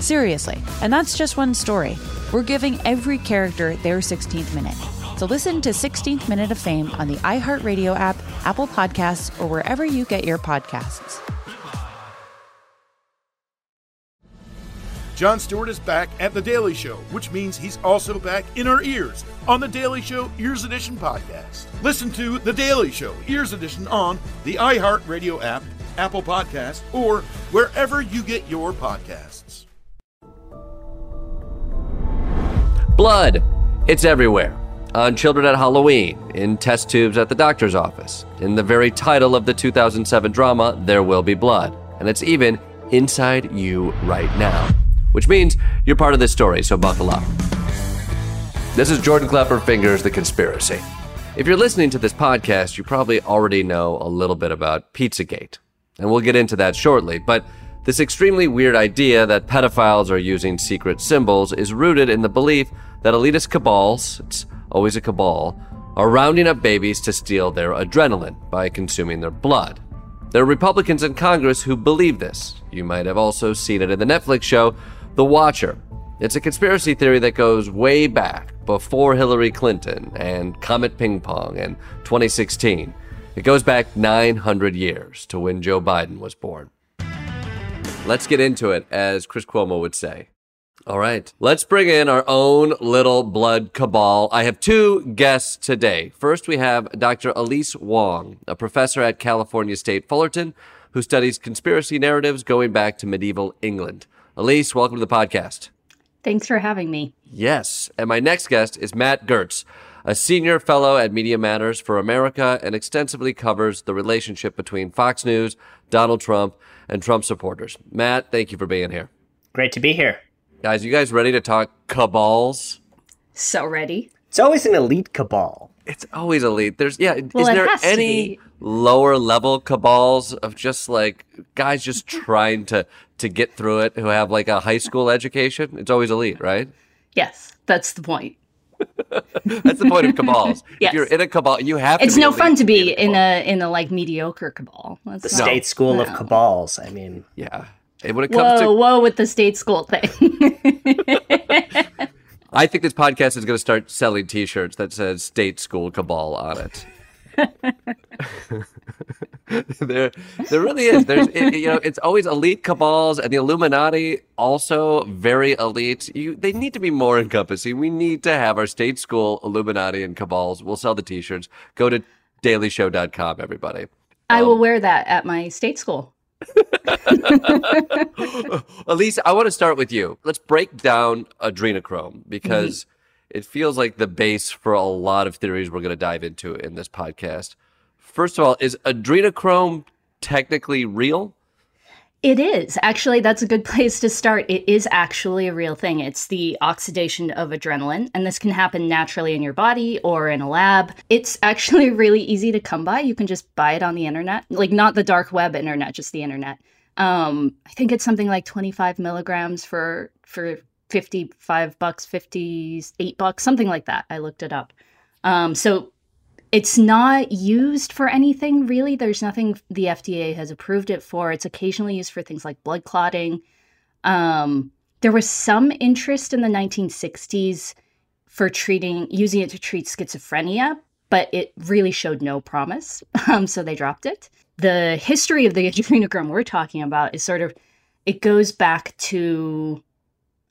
Seriously, and that's just one story. We're giving every character their 16th minute. So listen to 16th Minute of Fame on the iHeartRadio app, Apple Podcasts, or wherever you get your podcasts. Jon Stewart is back at The Daily Show, which means he's also back in our ears on The Daily Show Ears Edition podcast. Listen to The Daily Show Ears Edition on the iHeartRadio app, Apple Podcasts, or wherever you get your podcasts. Blood. It's everywhere. On children at Halloween, in test tubes at the doctor's office, in the very title of the 2007 drama, There Will Be Blood. And it's even inside you right now. Which means you're part of this story, so buckle up. This is Jordan Klepper Fingers the Conspiracy. If you're listening to this podcast, you probably already know a little bit about Pizzagate. And we'll get into that shortly, but this extremely weird idea that pedophiles are using secret symbols is rooted in the belief that elitist cabals, it's always a cabal, are rounding up babies to steal their adrenaline by consuming their blood. There are Republicans in Congress who believe this. You might have also seen it in the Netflix show The Watcher. It's a conspiracy theory that goes way back before Hillary Clinton and Comet Ping Pong and 2016. It goes back 900 years to when Joe Biden was born. Let's get into it, as Chris Cuomo would say. All right, let's bring in our own little blood cabal. I have two guests today. First, we have Dr. Elise Wang, a professor at California State Fullerton, who studies conspiracy narratives going back to medieval England. Elise, welcome to the podcast. Thanks for having me. Yes. And my next guest is Matt Gertz, a senior fellow at Media Matters for America and extensively covers the relationship between Fox News, Donald Trump, and Trump supporters. Matt, thank you for being here. Great to be here. Guys, you guys ready to talk cabals? So ready. It's always an elite cabal. It's always elite. There's yeah. Well, is there any lower level cabals of just like guys just trying to to get through it who have like a high school education? It's always elite, right? Yes, that's the point. That's the point of cabals. If you're in a cabal, you have to. It's be no elite fun to be be in a in a like mediocre cabal. That's The not- state school of cabals. I mean, Yeah. And when it comes Whoa, to, whoa, with the state school thing. I think this podcast is going to start selling T-shirts that says "State School Cabal" on it. there, there really is. There's, it, you know, it's always elite cabals, and the Illuminati also very elite. You, they need to be more encompassing. We need to have our state school Illuminati and cabals. We'll sell the T-shirts. Go to dailyshow.com, everybody. I will um, wear that at my state school. Elise, I want to start with you. Let's break down adrenochrome mm-hmm. because it feels like the base for a lot of theories we're going to dive into in this podcast. First of all, is adrenochrome technically real? It is. Actually, that's a good place to start. It is actually a real thing. It's the oxidation of adrenaline, and this can happen naturally in your body or in a lab. It's actually really easy to come by. You can just buy it on the internet, like not the dark web internet, just the internet. Um, I think it's something like 25 milligrams for for 55 bucks, 58 bucks, something like that. I looked it up. Um, so it's not used for anything really. There's nothing the FDA has approved it for. It's occasionally used for things like blood clotting. Um, there was some interest in the 1960s for treating using it to treat schizophrenia, but it really showed no promise. Um, so they dropped it. The history of the adrenochrome we're talking about is sort of it goes back to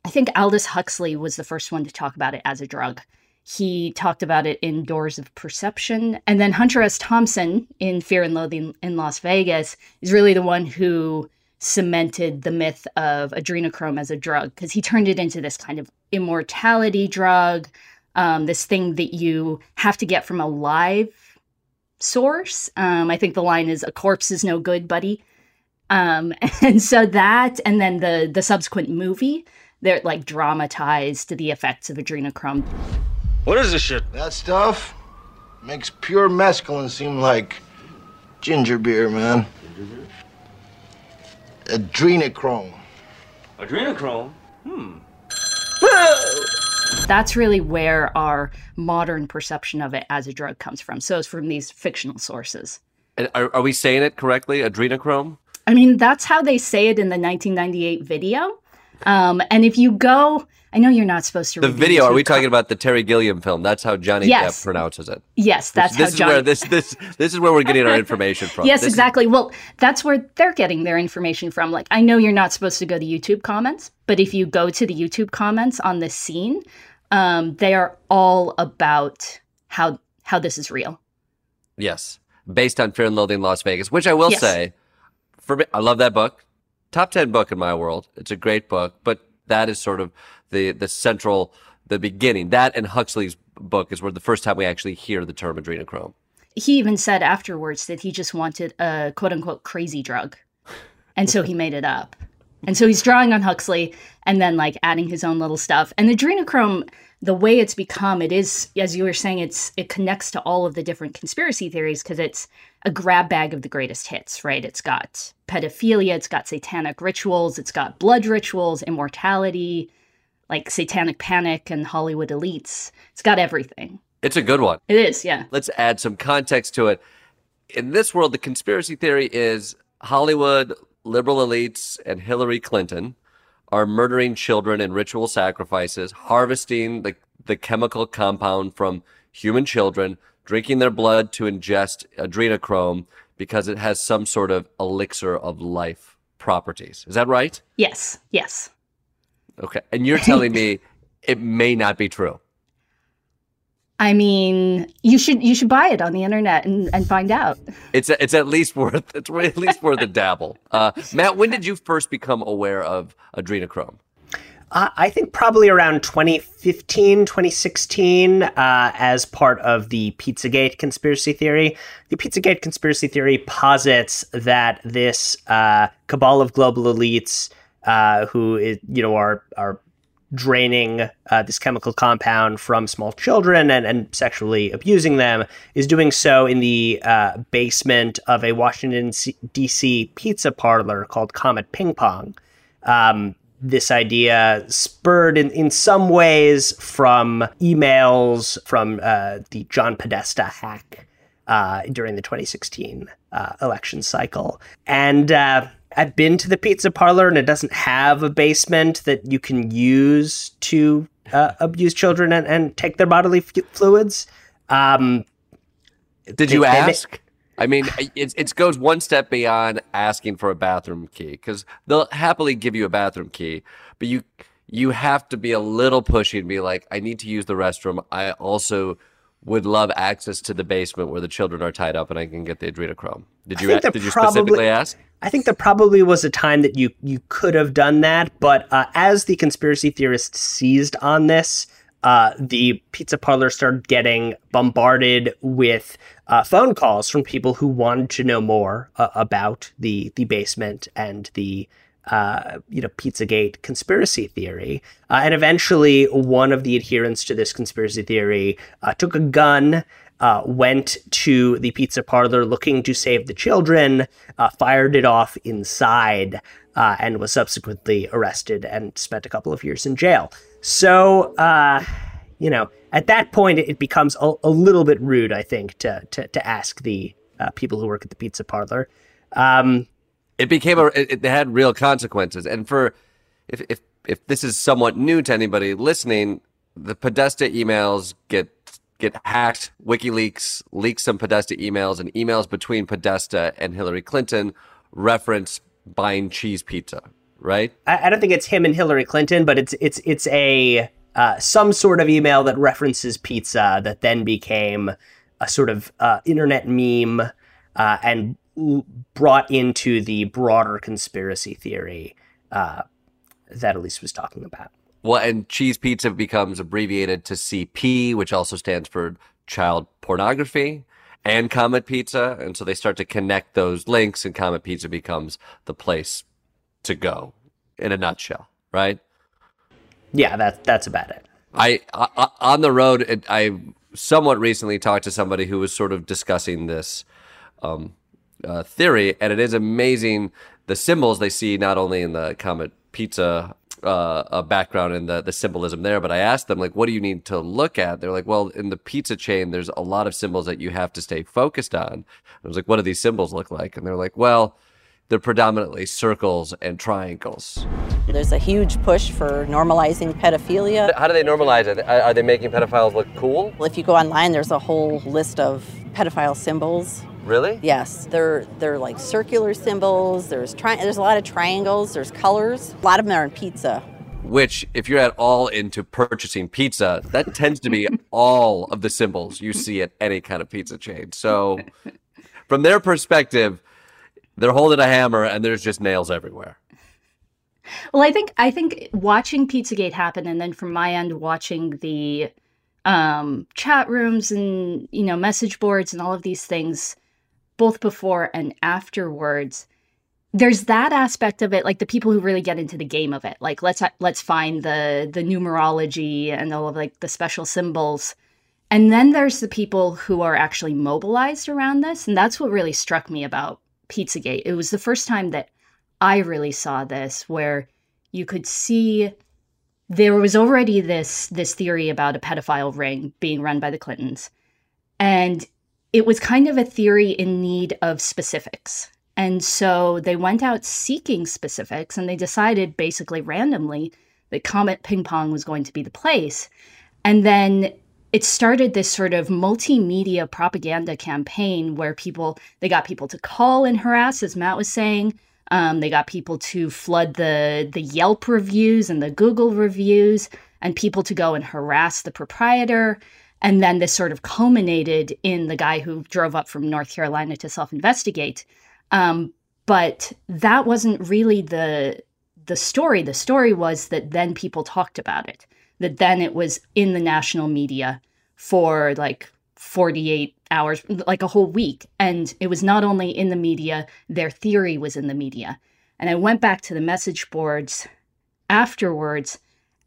I think Aldous Huxley was the first one to talk about it as a drug. He talked about it in Doors of Perception. And then Hunter S. Thompson in Fear and Loathing in Las Vegas is really the one who cemented the myth of adrenochrome as a drug because he turned it into this kind of immortality drug, um, this thing that you have to get from a live source. Um, I think the line is "A corpse is no good, buddy." Um, and so that, and then the the subsequent movie they're like dramatized to the effects of adrenochrome. What is this shit? That stuff makes pure mescaline seem like ginger beer, man. Ginger beer? Adrenochrome. Adrenochrome? Hmm. That's really where our modern perception of it as a drug comes from. So it's from these fictional sources. And are, are we saying it correctly? Adrenochrome? I mean, that's how they say it in the 1998 video. Um, and if you go, I know you're not supposed to. The video. Are we talking about the Terry Gilliam film? That's how Johnny Yes. Depp pronounces it. Yes, that's this how is Johnny. where this this this is where we're getting our information from. yes, This is- exactly. Well, that's where they're getting their information from. Like, I know you're not supposed to go to YouTube comments, but if you go to the YouTube comments on this scene, um, they are all about how how this is real. Yes, based on Fear and Loathing in Las Vegas, which I will Yes. say, for me, I love that book. Top ten book in my world. It's a great book, but that is sort of the the central, the beginning. That and Huxley's book is where the first time we actually hear the term adrenochrome. He even said afterwards that he just wanted a quote unquote crazy drug, and so he made it up. And so he's drawing on Huxley and then like adding his own little stuff. And adrenochrome, the way it's become, it is, as you were saying, it's it connects to all of the different conspiracy theories because it's a grab bag of the greatest hits, right? It's got pedophilia, it's got satanic rituals, it's got blood rituals, immortality, like satanic panic and Hollywood elites. It's got everything. It's a good one. It is, yeah. Let's add some context to it. In this world, the conspiracy theory is Hollywood liberal elites and Hillary Clinton are murdering children in ritual sacrifices, harvesting the, the chemical compound from human children, drinking their blood to ingest adrenochrome because it has some sort of elixir of life properties. Is that right? Yes, yes. Okay. And you're telling me it may not be true. I mean, you should you should buy it on the internet and, and find out. It's it's at least worth it's at least worth a dabble. Uh, Matt, when did you first become aware of adrenochrome? Uh, I think probably around 2015, 2016, uh, as part of the Pizzagate conspiracy theory. The Pizzagate conspiracy theory posits that this uh, cabal of global elites, uh, who is, you know are are draining uh, this chemical compound from small children and, and sexually abusing them, is doing so in the uh, basement of a Washington D.C. pizza parlor called Comet Ping Pong. Um, this idea spurred in, in some ways from emails from uh, the John Podesta hack uh, during the 2016 uh, election cycle. And uh, I've been to the pizza parlor and it doesn't have a basement that you can use to uh, abuse children and, and take their bodily f- fluids. Um, Did you They- they- ask? I mean, it it goes one step beyond asking for a bathroom key because they'll happily give you a bathroom key, but you you have to be a little pushy and be like, I need to use the restroom. I also would love access to the basement where the children are tied up and I can get the adrenochrome. Did you did you probably- specifically ask? I think there probably was a time that you you could have done that, but uh, as the conspiracy theorists seized on this, uh, the pizza parlor started getting bombarded with uh, phone calls from people who wanted to know more uh, about the the basement and the uh, you know Pizzagate conspiracy theory. Uh, and eventually, one of the adherents to this conspiracy theory uh, took a gun. Uh, went to the pizza parlor looking to save the children, fired it off inside, and was subsequently arrested and spent a couple of years in jail. So, uh, you know, at that point, it, becomes a, a little bit rude, I think, to to, to ask the uh, people who work at the pizza parlor. Um, it became a it, it had real consequences. And for if if if this is somewhat new to anybody listening the podesta emails get get hacked. Wikileaks leaks some podesta emails and emails between podesta and hillary clinton reference buying cheese pizza right I, I don't think it's him and Hillary Clinton, but it's it's it's a uh, some sort of email that references pizza that then became a sort of uh, internet meme uh, and l- brought into the broader conspiracy theory uh, that Elise was talking about. well and cheese pizza becomes abbreviated to cp which also stands for child pornography and comet pizza and so they start to connect those links and comet pizza becomes the place to go in a nutshell right Yeah, that that's about it. I, I on the road. It, I somewhat recently talked to somebody who was sort of discussing this um, uh, theory, and it is amazing the symbols they see not only in the Comet Pizza uh, background and the, the symbolism there, but I asked them, like, what do you need to look at? They're like, well, in the pizza chain, there's a lot of symbols that you have to stay focused on. I was like, what do these symbols look like? And they're like, well, they're predominantly circles and triangles. There's a huge push for normalizing pedophilia. How do they normalize it? Are they making pedophiles look cool? Well, if you go online, there's a whole list of pedophile symbols. Really? Yes, they're they're like circular symbols. There's tri- there's a lot of triangles. There's colors. A lot of them are in pizza. Which, if you're at all into purchasing pizza, that tends to be all of the symbols you see at any kind of pizza chain. So, from their perspective, they're holding a hammer and there's just nails everywhere. Well, I think I think watching Pizzagate happen, and then from my end, watching the um, chat rooms and you know message boards and all of these things both before and afterwards there's that aspect of it like the people who really get into the game of it like let's let's find the the numerology and all of like the special symbols and then there's the people who are actually mobilized around this and that's what really struck me about pizzagate it was the first time that i really saw this where you could see there was already this this theory about a pedophile ring being run by the clintons and it was kind of a theory in need of specifics. And so they went out seeking specifics and they decided basically randomly that Comet Ping Pong was going to be the place. And then it started this sort of multimedia propaganda campaign where people, they got people to call and harass, as Matt was saying. Um, they got people to flood the, the Yelp reviews and the Google reviews and people to go and harass the proprietor. And then this sort of culminated in the guy who drove up from North Carolina to self investigate. Um, but that wasn't really the the story. The story was that then people talked about it. That then it was in the national media for like 48 hours, like a whole week. And it was not only in the media, their theory was in the media. And I went back to the message boards afterwards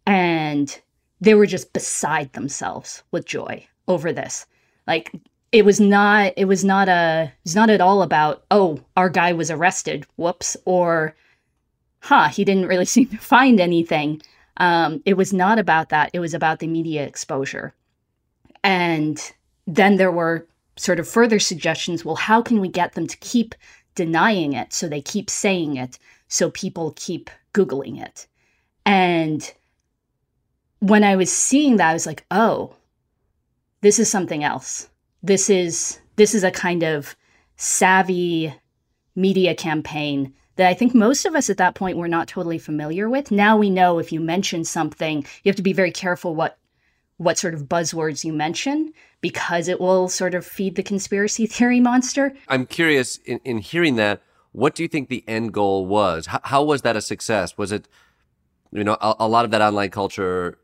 and they were just beside themselves with joy over this. Like it was not it was not a it's not at all about, oh, our guy was arrested, whoops, or huh, he didn't really seem to find anything. Um, it was not about that. It was about the media exposure. And then there were sort of further suggestions well, how can we get them to keep denying it so they keep saying it so people keep Googling it? And when I was seeing that, I was like, oh, this is something else. This is this is a kind of savvy media campaign that I think most of us at that point were not totally familiar with. Now we know if you mention something, you have to be very careful what what sort of buzzwords you mention because it will sort of feed the conspiracy theory monster. I'm curious in, in hearing that, what do you think the end goal was? How, how was that a success? Was it, you know, a, a lot of that online culture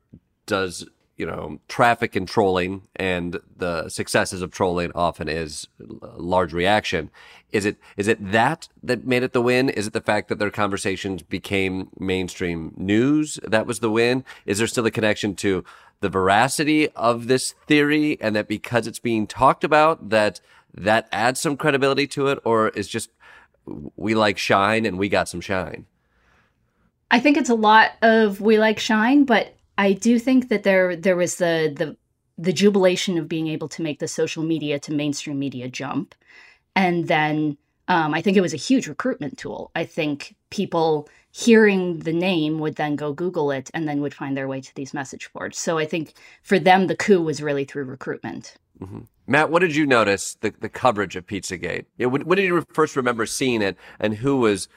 does you know traffic and trolling and the successes of trolling often is large reaction. Is it is it that that made it the win? Is it the fact that their conversations became mainstream news that was the win? Is there still a connection to the veracity of this theory and that because it's being talked about that that adds some credibility to it or is just we like shine and we got some shine? I think it's a lot of we like shine, but I do think that there there was the the the jubilation of being able to make the social media to mainstream media jump, and then um, I think it was a huge recruitment tool. I think people hearing the name would then go Google it and then would find their way to these message boards. So I think for them the coup was really through recruitment. Mm-hmm. Matt, what did you notice the, the coverage of Pizzagate? Yeah, when, when did you first remember seeing it, and who was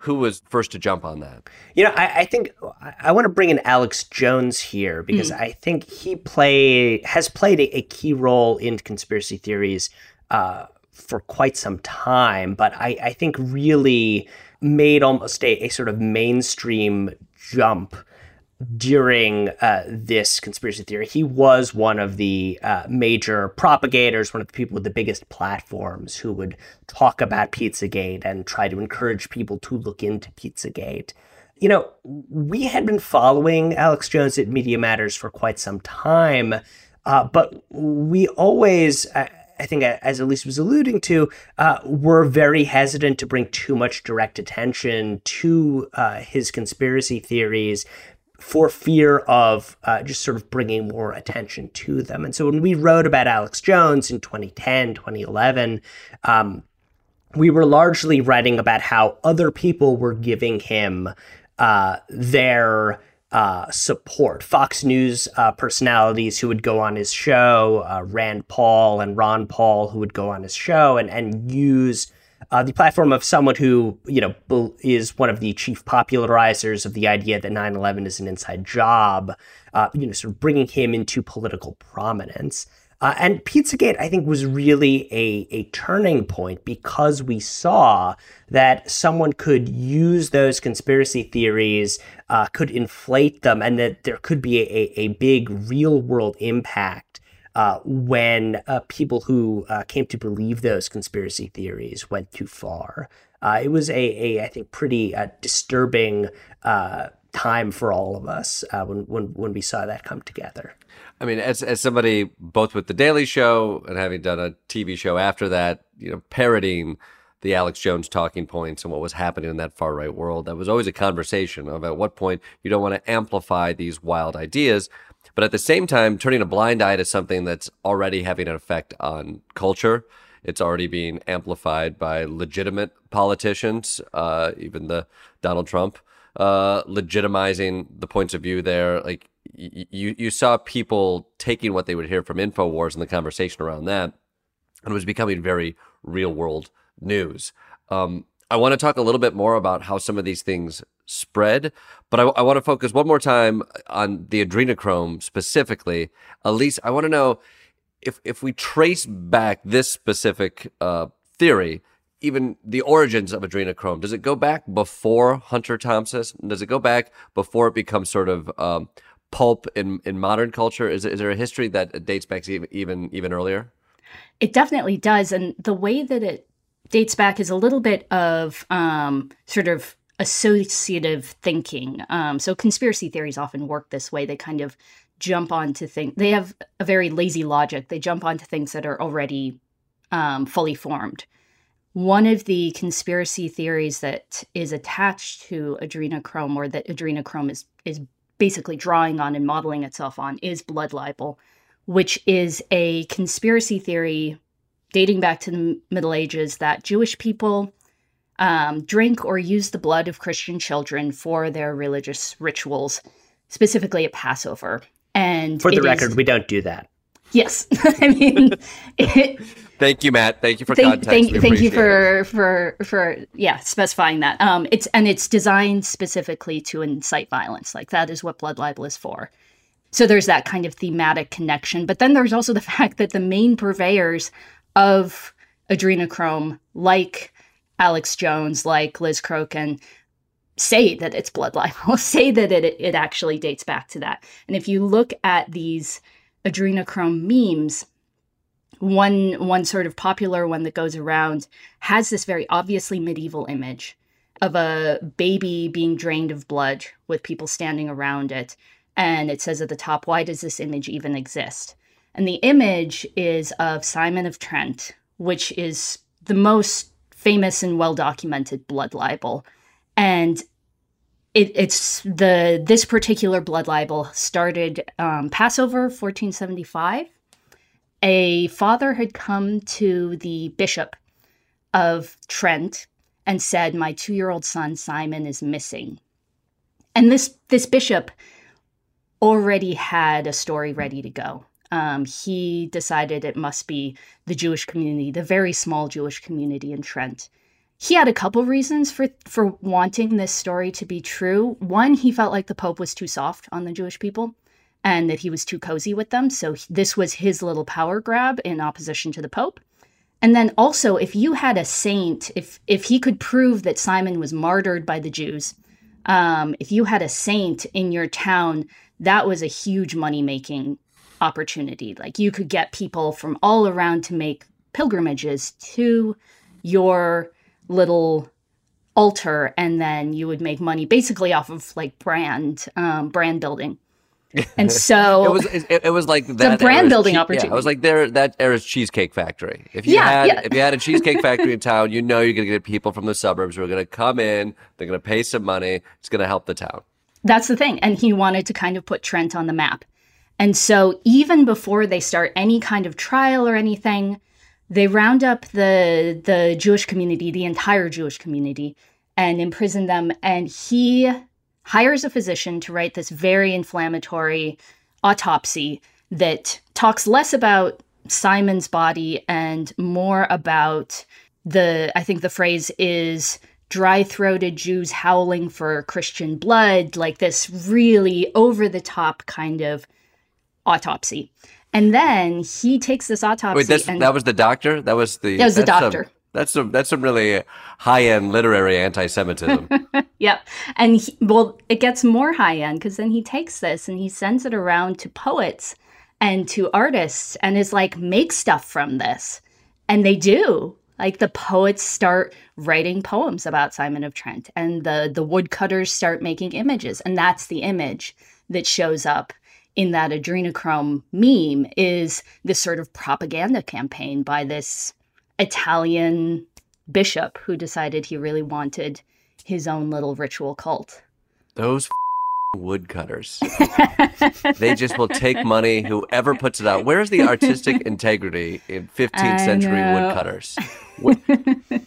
who was first to jump on that? You know, I, I think I, I want to bring in Alex Jones here because mm. I think he play has played a, a key role in conspiracy theories uh, for quite some time, but I, I think really made almost a, a sort of mainstream jump during uh, this conspiracy theory. He was one of the uh, major propagators, one of the people with the biggest platforms who would talk about Pizzagate and try to encourage people to look into Pizzagate. you know, we had been following Alex Jones at Media Matters for quite some time, uh, but we always. I think, as Elise was alluding to, uh, were very hesitant to bring too much direct attention to uh, his conspiracy theories for fear of uh, just sort of bringing more attention to them. And so when we wrote about Alex Jones in 2010, 2011, um, we were largely writing about how other people were giving him uh, their uh, support. Fox News uh, personalities who would go on his show, uh, Rand Paul and Ron Paul, who would go on his show and, and use uh, the platform of someone who, you know, is one of the chief popularizers of the idea that 9 11 is an inside job, uh, you know, sort of bringing him into political prominence. Uh, and Pizzagate, I think, was really a, a turning point because we saw that someone could use those conspiracy theories, uh, could inflate them, and that there could be a, a big real world impact uh, when uh, people who uh, came to believe those conspiracy theories went too far. Uh, it was a, a, I think, pretty disturbing time for all of us when, when, when we saw that come together. I mean, as as somebody both with the Daily Show and having done a TV show after that, you know, parodying the Alex Jones talking points and what was happening in that far right world, that was always a conversation of at what point you don't want to amplify these wild ideas, but at the same time turning a blind eye to something that's already having an effect on culture. It's already being amplified by legitimate politicians, uh, even the Donald Trump, uh, legitimizing the points of view there. Like you you saw people taking what they would hear from Infowars and the conversation around that, and it was becoming very real world news. Um, I want to talk a little bit more about how some of these things spread, but I, I want to focus one more time on the adrenochrome specifically. Elise, I want to know if if we trace back this specific uh, theory, even the origins of adrenochrome, does it go back before Hunter Thompson? Does it go back before it becomes sort of um, pulp in in modern culture? Is is there a history that dates back even even earlier? It definitely does, and the way that it dates back is a little bit of um, sort of associative thinking. Um, so conspiracy theories often work this way. They kind of jump onto things. They have a very lazy logic. They jump onto things that are already um, fully formed. One of the conspiracy theories that is attached to adrenochrome, or that adrenochrome is is basically drawing on and modeling itself on is blood libel, which is a conspiracy theory dating back to the Middle Ages that Jewish people um, drink or use the blood of Christian children for their religious rituals, specifically at Passover. And for the record, is, we don't do that. Yes, I mean, it, thank you, Matt. Thank you for thank, context. Thank, thank you for it. for for yeah specifying that. Um, it's and it's designed specifically to incite violence. Like that is what blood libel is for. So there's that kind of thematic connection. But then there's also the fact that the main purveyors of adrenochrome, like Alex Jones, like Liz Crokin, say that it's blood libel, say that it, it actually dates back to that. And if you look at these adrenochrome memes, one one sort of popular one that goes around has this very obviously medieval image of a baby being drained of blood with people standing around it. And it says at the top why does this image even exist and the image is of simon of trent which is the most famous and well documented blood libel and it, it's the this particular blood libel started um, Passover 1475. A father had come to the bishop of Trent and said, "My two-year-old son Simon is missing." And this this bishop already had a story ready to go. Um, he decided it must be the Jewish community, the very small Jewish community in Trent, he had a couple reasons for for wanting this story to be true. One, he felt like the Pope was too soft on the Jewish people and that he was too cozy with them. So this was his little power grab in opposition to the Pope. And then also, if you had a saint, if if he could prove that Simon was martyred by the Jews, um, if you had a saint in your town, that was a huge money making opportunity. Like you could get people from all around to make pilgrimages to your little altar, and then you would make money basically off of like brand um, brand building. And so it was it, it was like that the brand building che- opportunity. Yeah, it was like there that era's cheesecake factory. If you Yeah, had yeah. if you had a cheesecake factory in town, you know you're gonna get people from the suburbs who are gonna come in, they're gonna pay some money, it's gonna help the town. That's the thing. And he wanted to kind of put Trent on the map. And so even before they start any kind of trial or anything, they round up the the Jewish community, the entire Jewish community, and imprison them. And he hires a physician to write this very inflammatory autopsy that talks less about Simon's body and more about the I think the phrase is dry throated Jews howling for Christian blood, like this really over the top kind of autopsy. And then he takes this autopsy Wait, and that was the doctor? That was the That was the that's some- doctor. that's some that's some really high end literary anti Semitism. Yep. And he, well, it gets more high end because then he takes this and he sends it around to poets and to artists and is like, make stuff from this. And they do. Like the poets start writing poems about Simon of Trent and the, the woodcutters start making images. And that's the image that shows up in that adrenochrome meme is this sort of propaganda campaign by this Italian bishop who decided he really wanted his own little ritual cult. Those woodcutters. they just will take money, whoever puts it out. Where's the artistic integrity in 15th I century know. woodcutters?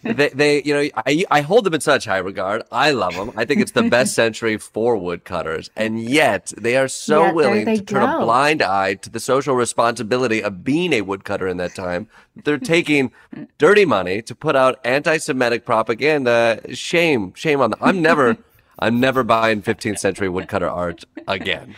They, they, you know, I, I hold them in such high regard. I love them. I think it's the best century for woodcutters. And yet they are so Yet willing to turn a blind eye to the social responsibility of being a woodcutter in that time. They're taking dirty money to put out anti-Semitic propaganda. Shame, shame on them. I'm never, I'm never buying 15th century woodcutter art again.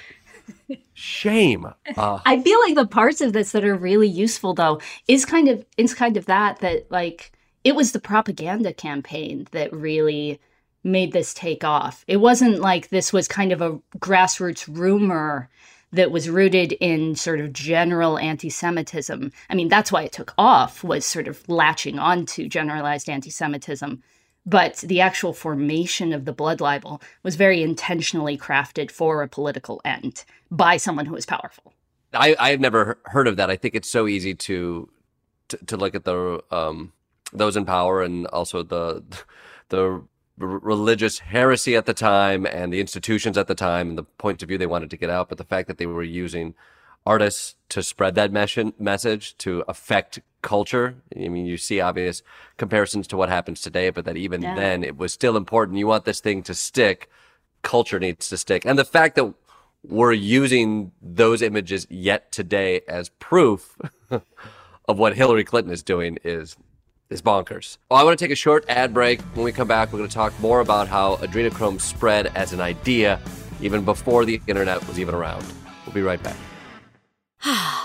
Shame. Uh, I feel like the parts of this that are really useful though is kind of is kind of that that like it was the propaganda campaign that really made this take off. It wasn't like this was kind of a grassroots rumor that was rooted in sort of general anti-Semitism. I mean, that's why it took off was sort of latching onto generalized anti-Semitism. But the actual formation of the blood libel was very intentionally crafted for a political end by someone who was powerful. I I've never heard of that. I think it's so easy to to, to look at the um those in power and also the the religious heresy at the time and the institutions at the time and the points of view they wanted to get out, but the fact that they were using artists to spread that mes- message to affect culture. I mean, you see obvious comparisons to what happens today, but that even Yeah. then it was still important. You want this thing to stick. Culture needs to stick. And the fact that we're using those images yet today as proof of what Hillary Clinton is doing is is bonkers. Well, I want to take a short ad break. When we come back, we're going to talk more about how adrenochrome spread as an idea even before the internet was even around. We'll be right back.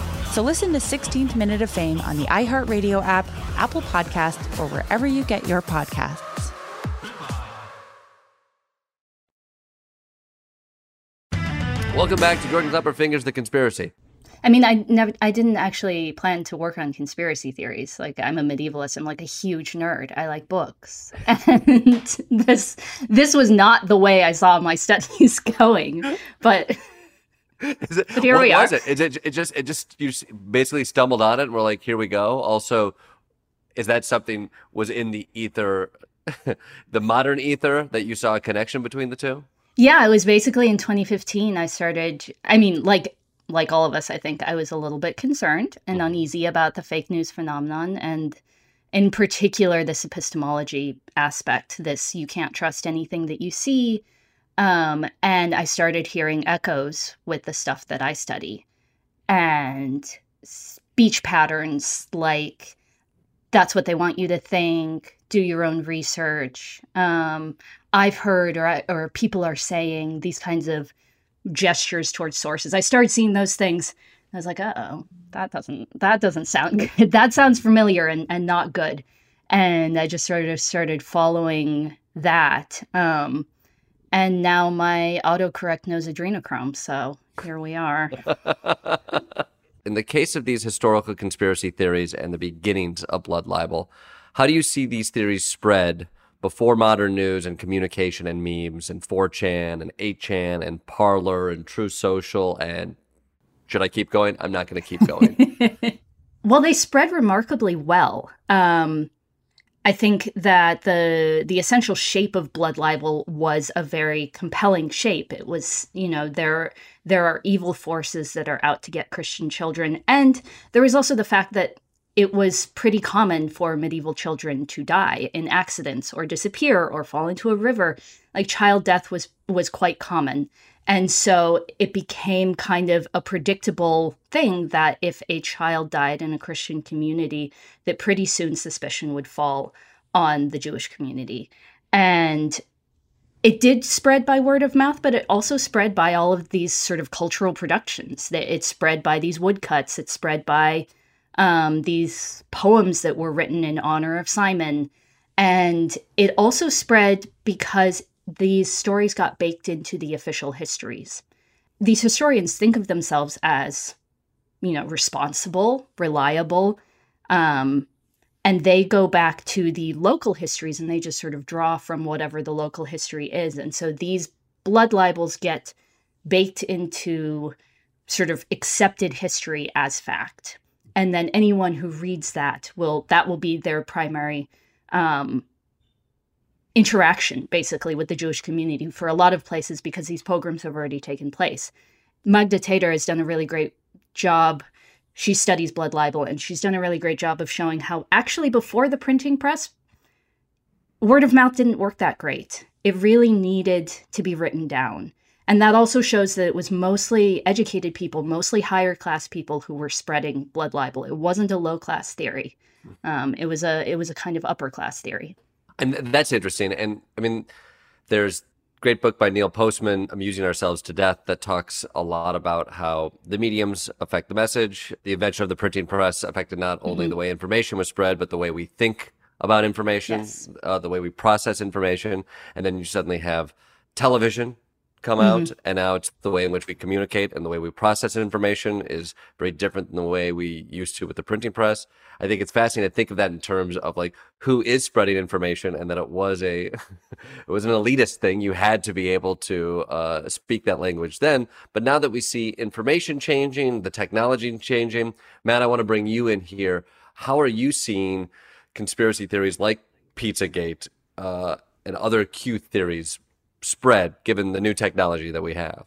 So listen to 16th Minute of Fame on the iHeartRadio app, Apple Podcasts, or wherever you get your podcasts. Welcome back to Jordan Klepper Fingers the Conspiracy. I mean, I never, I didn't actually plan to work on conspiracy theories. Like, I'm a medievalist. I'm like a huge nerd. I like books, and this, this was not the way I saw my studies going. But, it, here what we are. was it? It, it? it just, it just, you basically stumbled on it and we're like, here we go. Also, is that something was in the ether, the modern ether that you saw a connection between the two? Yeah, it was basically in 2015. I started. I mean, like like all of us, I think I was a little bit concerned and mm-hmm. uneasy about the fake news phenomenon, and in particular, this epistemology aspect. This you can't trust anything that you see. Um, and I started hearing echoes with the stuff that I study, and speech patterns like that's what they want you to think. Do your own research. Um, I've heard, or or people are saying these kinds of gestures towards sources. I started seeing those things. I was like, uh oh, that doesn't that doesn't sound good. that sounds familiar and, and not good. And I just sort of started following that. Um, and now my autocorrect knows adrenochrome. So here we are. In the case of these historical conspiracy theories and the beginnings of blood libel, how do you see these theories spread before modern news and communication and memes and 4chan and 8chan and Parler and Truth Social and should I keep going? I'm not going to keep going. well, they spread remarkably well. Um, I think that the the essential shape of blood libel was a very compelling shape. It was, you know, there there are evil forces that are out to get Christian children, and there was also the fact that it was pretty common for medieval children to die in accidents or disappear or fall into a river. Like child death was was quite common. And so it became kind of a predictable thing that if a child died in a Christian community, that pretty soon suspicion would fall on the Jewish community. And it did spread by word of mouth, but it also spread by all of these sort of cultural productions. It spread by these woodcuts. It spread by um, these poems that were written in honor of Simon. And it also spread because these stories got baked into the official histories. These historians think of themselves as, you know, responsible, reliable, um, and they go back to the local histories and they just sort of draw from whatever the local history is. And so these blood libels get baked into sort of accepted history as fact and then anyone who reads that will that will be their primary um, interaction basically with the Jewish community for a lot of places because these pogroms have already taken place. Magda Teter has done a really great job. She studies blood libel and she's done a really great job of showing how actually before the printing press, word of mouth didn't work that great. It really needed to be written down. And that also shows that it was mostly educated people, mostly higher class people who were spreading blood libel. It wasn't a low class theory. Um, it was a it was a kind of upper class theory. And that's interesting. And I mean, there's great book by Neil Postman, Amusing Ourselves to Death, that talks a lot about how the mediums affect the message. The invention of the printing press affected not only mm-hmm. the way information was spread, but the way we think about information, yes. uh, the way we process information. And then you suddenly have television come mm-hmm. out and now it's the way in which we communicate and the way we process information is very different than the way we used to with the printing press. I think it's fascinating to think of that in terms of like who is spreading information and that it was a it was an elitist thing. You had to be able to uh, speak that language then. But now that we see information changing the technology changing matt i want to bring you in here. How are you seeing conspiracy theories like pizzagate uh, and other q theories spread given the new technology that we have?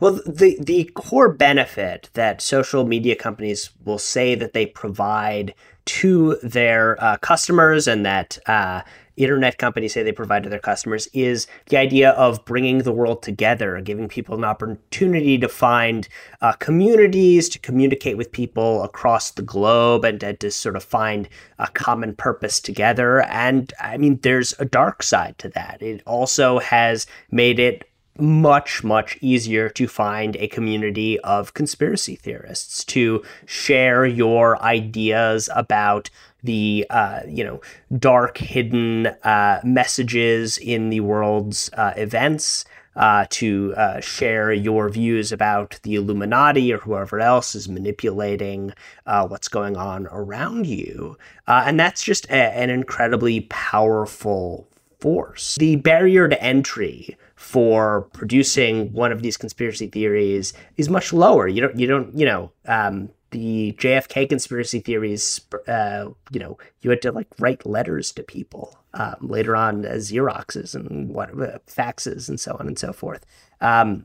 Well, the the core benefit that social media companies will say that they provide to their uh, customers and that uh, internet companies say they provide to their customers is the idea of bringing the world together, giving people an opportunity to find uh, communities, to communicate with people across the globe, and, and to sort of find a common purpose together. And I mean, there's a dark side to that. It also has made it much, much easier to find a community of conspiracy theorists to share your ideas about the uh, you know dark hidden uh, messages in the world's uh, events uh, to uh, share your views about the Illuminati or whoever else is manipulating uh, what's going on around you. And that's just a, an incredibly powerful force. The barrier to entry for producing one of these conspiracy theories is much lower. You don't, you don't, you know, um, the JFK conspiracy theories, uh, you know, you had to like write letters to people um, later on as Xeroxes and what uh, faxes and so on and so forth. Um,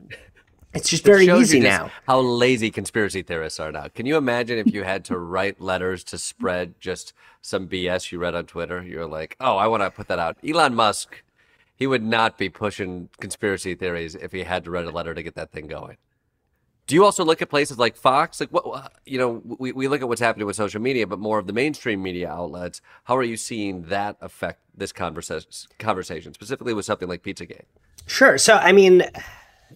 it's just very shows easy now. How lazy conspiracy theorists are now. Can you imagine if you had to write letters to spread just some BS you read on Twitter? You're like, oh, I want to put that out. Elon Musk, he would not be pushing conspiracy theories if he had to write a letter to get that thing going. Do you also look at places like Fox? Like what you know, we, we look at what's happening with social media, but more of the mainstream media outlets. How are you seeing that affect this conversation conversation, specifically with something like Pizzagate? Sure. So I mean,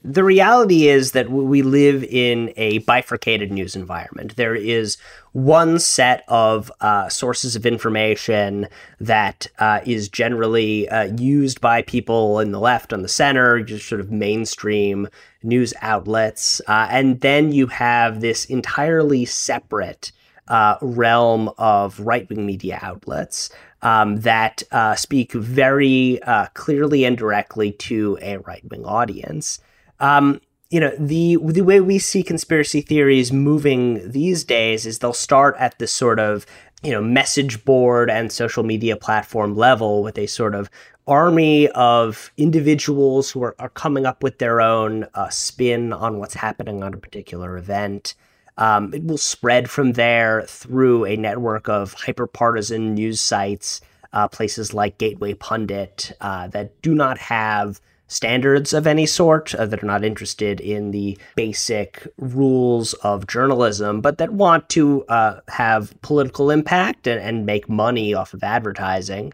the reality is that we live in a bifurcated news environment. There is one set of uh, sources of information that uh, is generally uh, used by people in the left, on the center, just sort of mainstream news outlets. Uh, and then you have this entirely separate uh, realm of right wing media outlets. Um, that uh, speak very clearly and directly to a right wing audience. Um, you know the the way we see conspiracy theories moving these days is they'll start at the sort of you know message board and social media platform level with a sort of army of individuals who are, are coming up with their own uh, spin on what's happening on a particular event. Um, it will spread from there through a network of hyperpartisan news sites, uh, places like Gateway Pundit, uh, that do not have standards of any sort, uh, that are not interested in the basic rules of journalism, but that want to uh, have political impact and, and, make money off of advertising.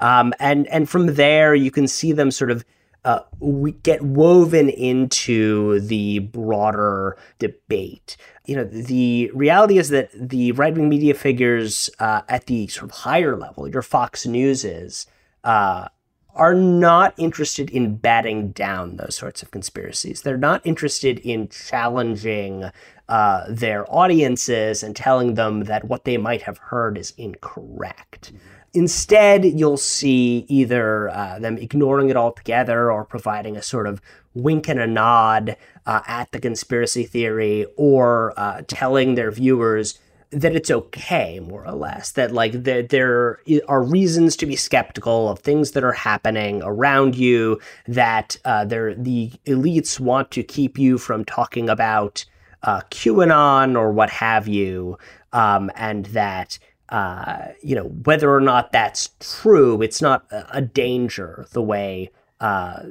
Um, and and from there, you can see them sort of uh, we get woven into the broader debate. You know, the reality is that the right wing media figures uh, at the sort of higher level, your Fox News is, uh, are not interested in batting down those sorts of conspiracies. They're not interested in challenging uh, their audiences and telling them that what they might have heard is incorrect. Instead, you'll see either uh, them ignoring it altogether or providing a sort of wink and a nod uh, at the conspiracy theory or uh, telling their viewers that it's okay, more or less. That like there there are reasons to be skeptical of things that are happening around you. That uh, the elites want to keep you from talking about uh, QAnon or what have you, um, and that. Uh, you know whether or not that's true, it's not a, danger the way uh,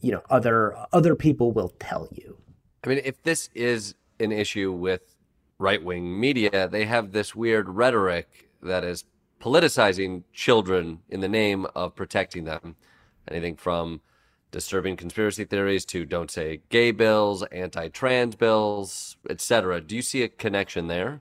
you know other other people will tell you. I mean, if this is an issue with right wing media, they have this weird rhetoric that is politicizing children in the name of protecting them. Anything from disturbing conspiracy theories to don't say gay bills, anti trans bills, etc. Do you see a connection there?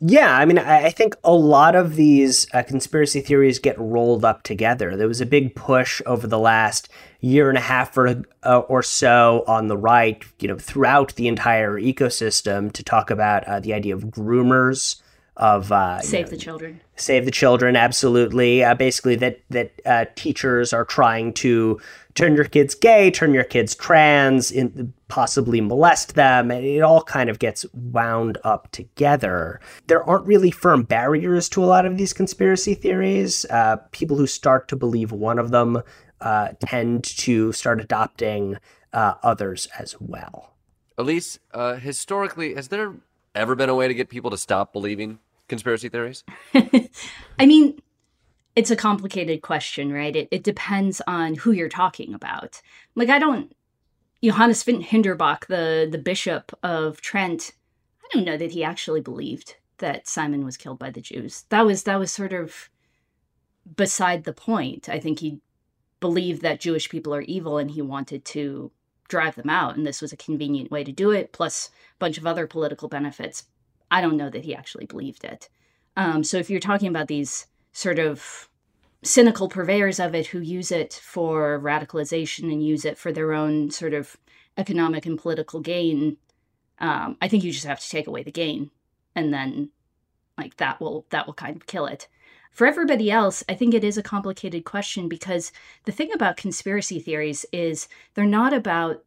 Yeah, I mean, I think a lot of these uh, conspiracy theories get rolled up together. There was a big push over the last year and a half or, uh, or so on the right, you know, throughout the entire ecosystem to talk about uh, the idea of groomers of uh, save know, the children. Save the children, absolutely. Uh, basically, that that uh, teachers are trying to turn your kids gay, turn your kids trans, in, possibly molest them, and it all kind of gets wound up together. There aren't really firm barriers to a lot of these conspiracy theories. Uh, people who start to believe one of them uh, tend to start adopting uh, others as well. Elise, uh, historically, has there ever been a way to get people to stop believing conspiracy theories? I mean, it's a complicated question, right? It, it depends on who you're talking about. Like, I don't, Johannes Hinderbach, the, the bishop of Trent, I don't know that he actually believed that Simon was killed by the Jews. That was that was sort of beside the point. I think he believed that Jewish people are evil and he wanted to drive them out, and this was a convenient way to do it, plus a bunch of other political benefits. I don't know that he actually believed it. Um, so if you're talking about these sort of cynical purveyors of it who use it for radicalization and use it for their own sort of economic and political gain. Um, I think you just have to take away the gain, and then like that will that will kind of kill it. For everybody else, I think it is a complicated question because the thing about conspiracy theories is they're not about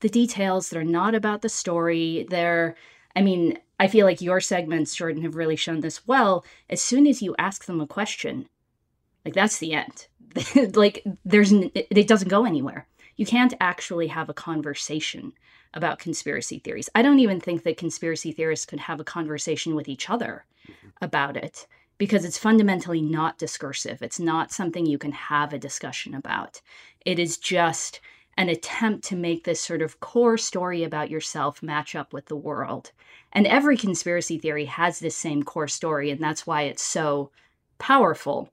the details, they're not about the story. They're, I mean, I feel like your segments, Jordan, have really shown this well. As soon as you ask them a question, like that's the end. like there's, it, it doesn't go anywhere. You can't actually have a conversation about conspiracy theories. I don't even think that conspiracy theorists could have a conversation with each other mm-hmm. about it because it's fundamentally not discursive. It's not something you can have a discussion about. It is just an attempt to make this sort of core story about yourself match up with the world. And every conspiracy theory has this same core story, and that's why it's so powerful.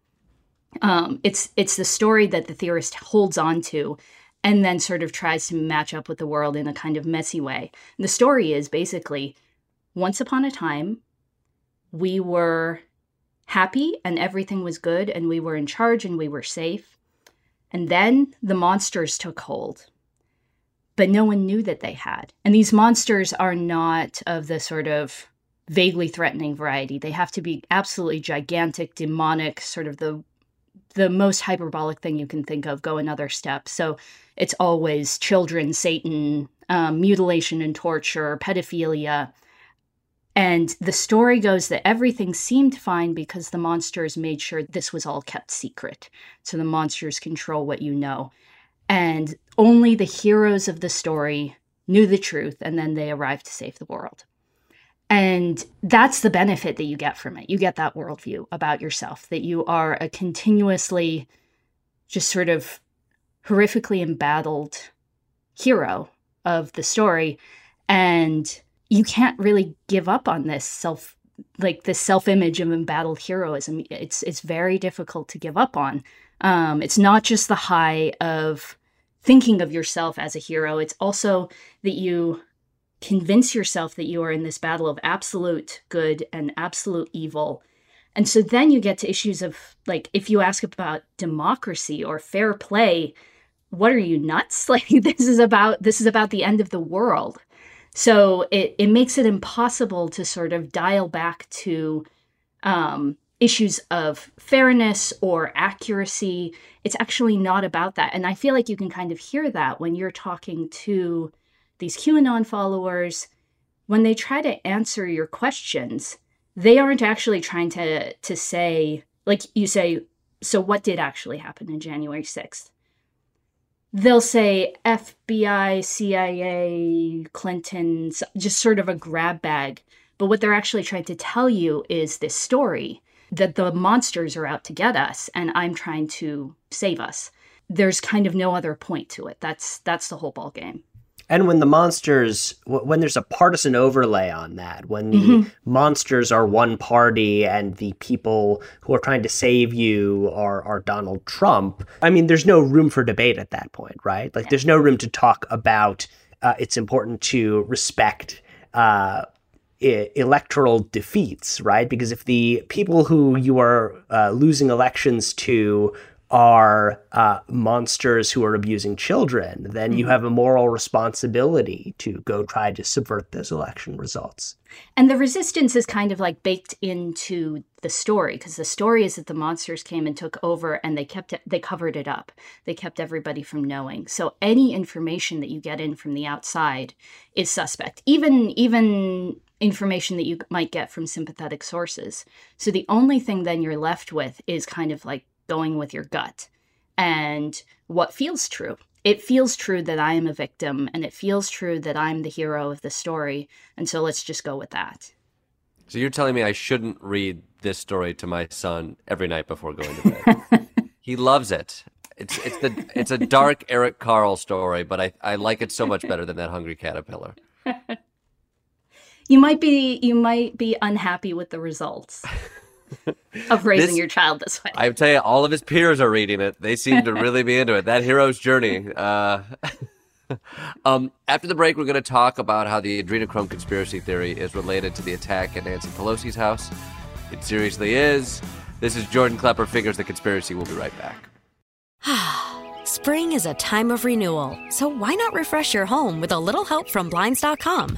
Um, it's it's the story that the theorist holds on to and then sort of tries to match up with the world in a kind of messy way. And the story is basically once upon a time, we were happy and everything was good and we were in charge and we were safe. And then the monsters took hold. But no one knew that they had. And these monsters are not of the sort of vaguely threatening variety. They have to be absolutely gigantic, demonic, sort of the the most hyperbolic thing you can think of. Go another step. So it's always children, Satan, um, mutilation and torture, pedophilia, and the story goes that everything seemed fine because the monsters made sure this was all kept secret. So the monsters control what you know. And only the heroes of the story knew the truth, and then they arrived to save the world. And that's the benefit that you get from it. You get that worldview about yourself, that you are a continuously just sort of horrifically embattled hero of the story. And you can't really give up on this self like this self-image of embattled heroism. It's it's very difficult to give up on. Um, it's not just the high of thinking of yourself as a hero. It's also that you convince yourself that you are in this battle of absolute good and absolute evil. And so then you get to issues of like if you ask about democracy or fair play what are you nuts? Like this is about this is about the end of the world so it, it makes it impossible to sort of dial back to um, issues of fairness or accuracy. It's actually not about that. And I feel like you can kind of hear that when you're talking to these QAnon followers. When they try to answer your questions, they aren't actually trying to to say, like you say, so what did actually happen in January 6th? They'll say FBI, CIA, Clinton's, just sort of a grab bag. But what they're actually trying to tell you is this story that the monsters are out to get us and I'm trying to save us. There's kind of no other point to it. That's that's the whole ball game. And when the monsters, when there's a partisan overlay on that, when the mm-hmm. monsters are one party and the people who are trying to save you are, are Donald Trump, I mean, there's no room for debate at that point, right? Like, there's no room to talk about uh, it's important to respect. Uh, electoral defeats, right? Because if the people who you are uh, losing elections to are uh, monsters who are abusing children, then mm-hmm. you have a moral responsibility to go try to subvert those election results. And the resistance is kind of like baked into the story because the story is that the monsters came and took over and they kept it, they covered it up. They kept everybody from knowing. So any information that you get in from the outside is suspect. Even even information that you might get from sympathetic sources. So the only thing then you're left with is kind of like going with your gut and what feels true. It feels true that I am a victim and it feels true that I'm the hero of the story. And so let's just go with that. So you're telling me I shouldn't read this story to my son every night before going to bed? he loves it. It's it's the it's a dark Eric Carle story, but I, I like it so much better than that hungry caterpillar. you might be you might be unhappy with the results. of raising this, your child this way. I tell you, all of his peers are reading it. They seem to really be into it. That hero's journey. Uh, um, after the break, we're going to talk about how the adrenochrome conspiracy theory is related to the attack at Nancy Pelosi's house. It seriously is. This is Jordan Klepper Figures the Conspiracy. We'll be right back. Spring is a time of renewal, so why not refresh your home with a little help from Blinds.com?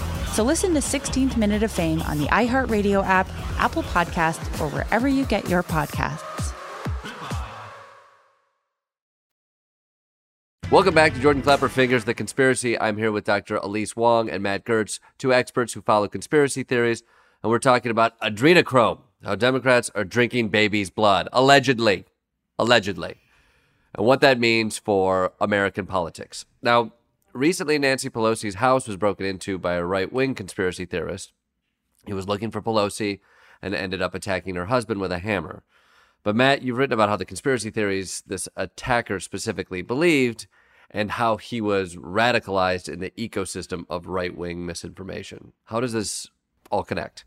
So listen to 16th Minute of Fame on the iHeartRadio app, Apple Podcasts, or wherever you get your podcasts. Welcome back to Jordan Klepper Figures the Conspiracy. I'm here with Dr. Elise Wang and Matt Gertz, two experts who follow conspiracy theories, and we're talking about adrenochrome, how Democrats are drinking babies' blood, allegedly. Allegedly. And what that means for American politics. Now, recently Nancy Pelosi's house was broken into by a right wing conspiracy theorist. He was looking for Pelosi and ended up attacking her husband with a hammer. But Matt, you've written about how the conspiracy theories this attacker specifically believed and how he was radicalized in the ecosystem of right wing misinformation. How does this all connect?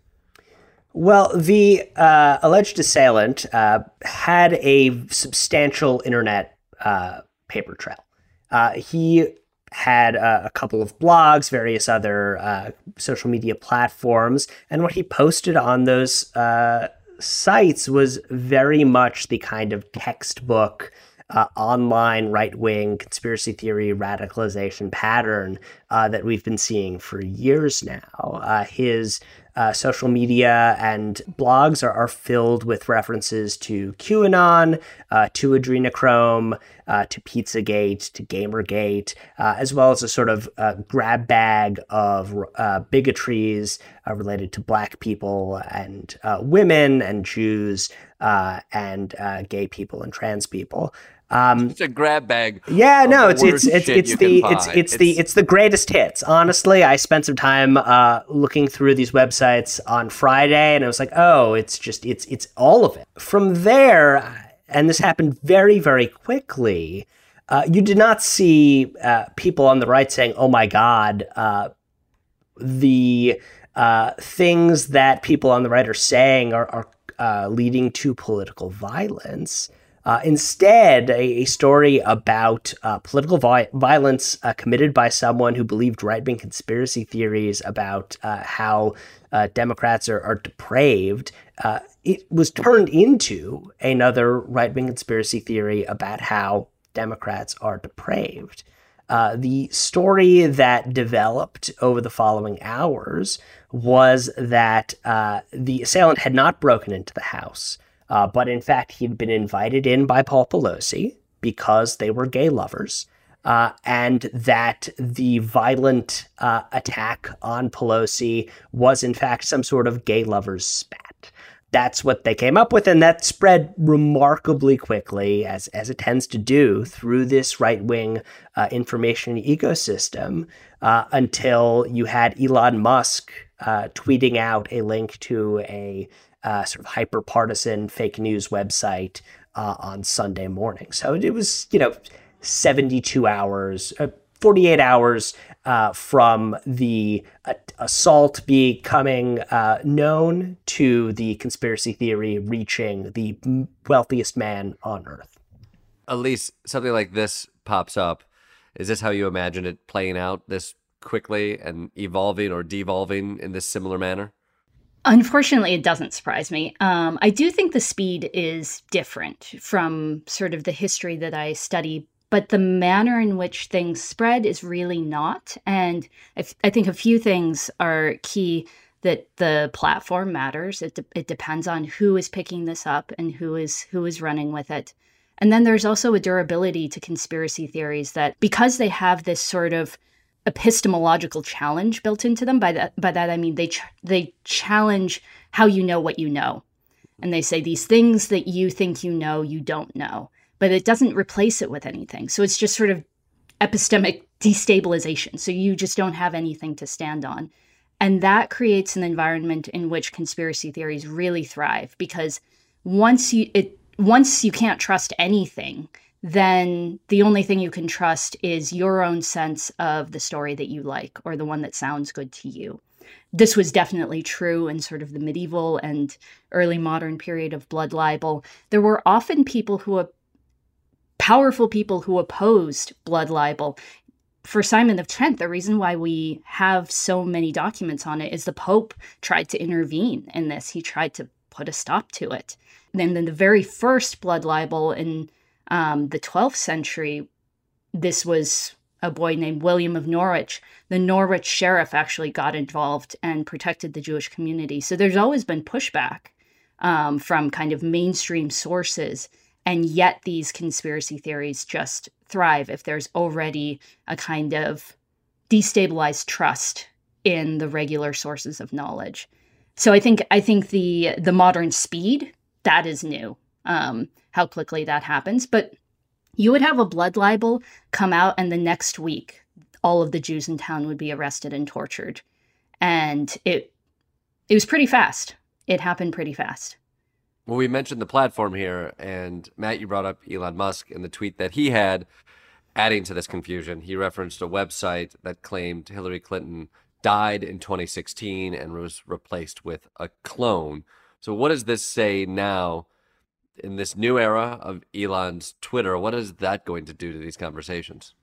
Well, the uh, alleged assailant uh, had a substantial internet uh, paper trail. Uh, he had uh, a couple of blogs, various other uh, social media platforms, and what he posted on those uh, sites was very much the kind of textbook. Uh, online right wing conspiracy theory radicalization pattern uh, that we've been seeing for years now. Uh, his uh, social media and blogs are, are filled with references to QAnon, uh, to adrenochrome, uh, to Pizzagate, to Gamergate, uh, as well as a sort of uh, grab bag of uh, bigotries related to black people and women and Jews and gay people and trans people. Um, it's a grab bag. Yeah, no, it's it's it's it's the it's, it's, it's the it's the greatest hits. Honestly, I spent some time uh, looking through these websites on Friday, and I was like, oh, it's just it's it's all of it. From there, and this happened very very quickly. Uh, you did not see uh, people on the right saying, "Oh my God," uh, the uh, things that people on the right are saying are, are uh, leading to political violence. Uh, instead, a, a, story about uh, political vi- violence uh, committed by someone who believed right wing conspiracy theories about uh, how uh, Democrats are, are depraved. Uh, it was turned into another right wing conspiracy theory about how Democrats are depraved. the story that developed over the following hours was that the assailant had not broken into the house. Uh, but in fact, he'd been invited in by Paul Pelosi because they were gay lovers. Uh, and that the violent uh, attack on Pelosi was, in fact, some sort of gay lovers spat. That's what they came up with, and that spread remarkably quickly, as, as it tends to do, through this right wing uh, information ecosystem uh, until you had Elon Musk uh, tweeting out a link to a uh, sort of hyper partisan fake news website uh, on Sunday morning. So it was, you know, 72 hours, uh, 48 hours uh, from the assault becoming uh, known to the conspiracy theory reaching the wealthiest man on earth. Elise something like this pops up. Is this how you imagine it playing out? This quickly and evolving or devolving in this similar manner? Unfortunately, it doesn't surprise me. Um, I do think the speed is different from sort of the history that I study, but the manner in which things spread is really not. And I think a few things are key that the platform matters. It, de- it depends on who is picking this up and who is who is running with it. And then there's also a durability to conspiracy theories that because they have this sort of epistemological challenge built into them. By that, by that I mean they ch- they challenge how you know what you know, and they say these things that you think you know you don't know, but it doesn't replace it with anything. So it's just sort of epistemic destabilization. So you just don't have anything to stand on, and that creates an environment in which conspiracy theories really thrive because once you it once you can't trust anything then the only thing you can trust is your own sense of the story that you like or the one that sounds good to you. This was definitely true in sort of the medieval and early modern period of blood libel. There were often people who powerful people who opposed blood libel. For Simon of Trent, the reason why we have so many documents on it is the Pope tried to intervene in this. He tried to put a stop to it. Then, then the very first blood libel in um, the 12th century, this was a boy named William of Norwich. The Norwich sheriff actually got involved and protected the Jewish community. So there's always been pushback um, from kind of mainstream sources. And yet these conspiracy theories just thrive if there's already a kind of destabilized trust in the regular sources of knowledge. So I think I think the the modern speed that is new um, how quickly that happens. But you would have a blood libel come out, and the next week, all of the Jews in town would be arrested and tortured. And it it was pretty fast. It happened pretty fast. Well, we mentioned the platform here, and Matt, you brought up Elon Musk and the tweet that he had adding to this confusion. He referenced a website that claimed Hillary Clinton died in 2016 and was replaced with a clone. So, what does this say now in this new era of Elon's Twitter, what is that going to do to these conversations?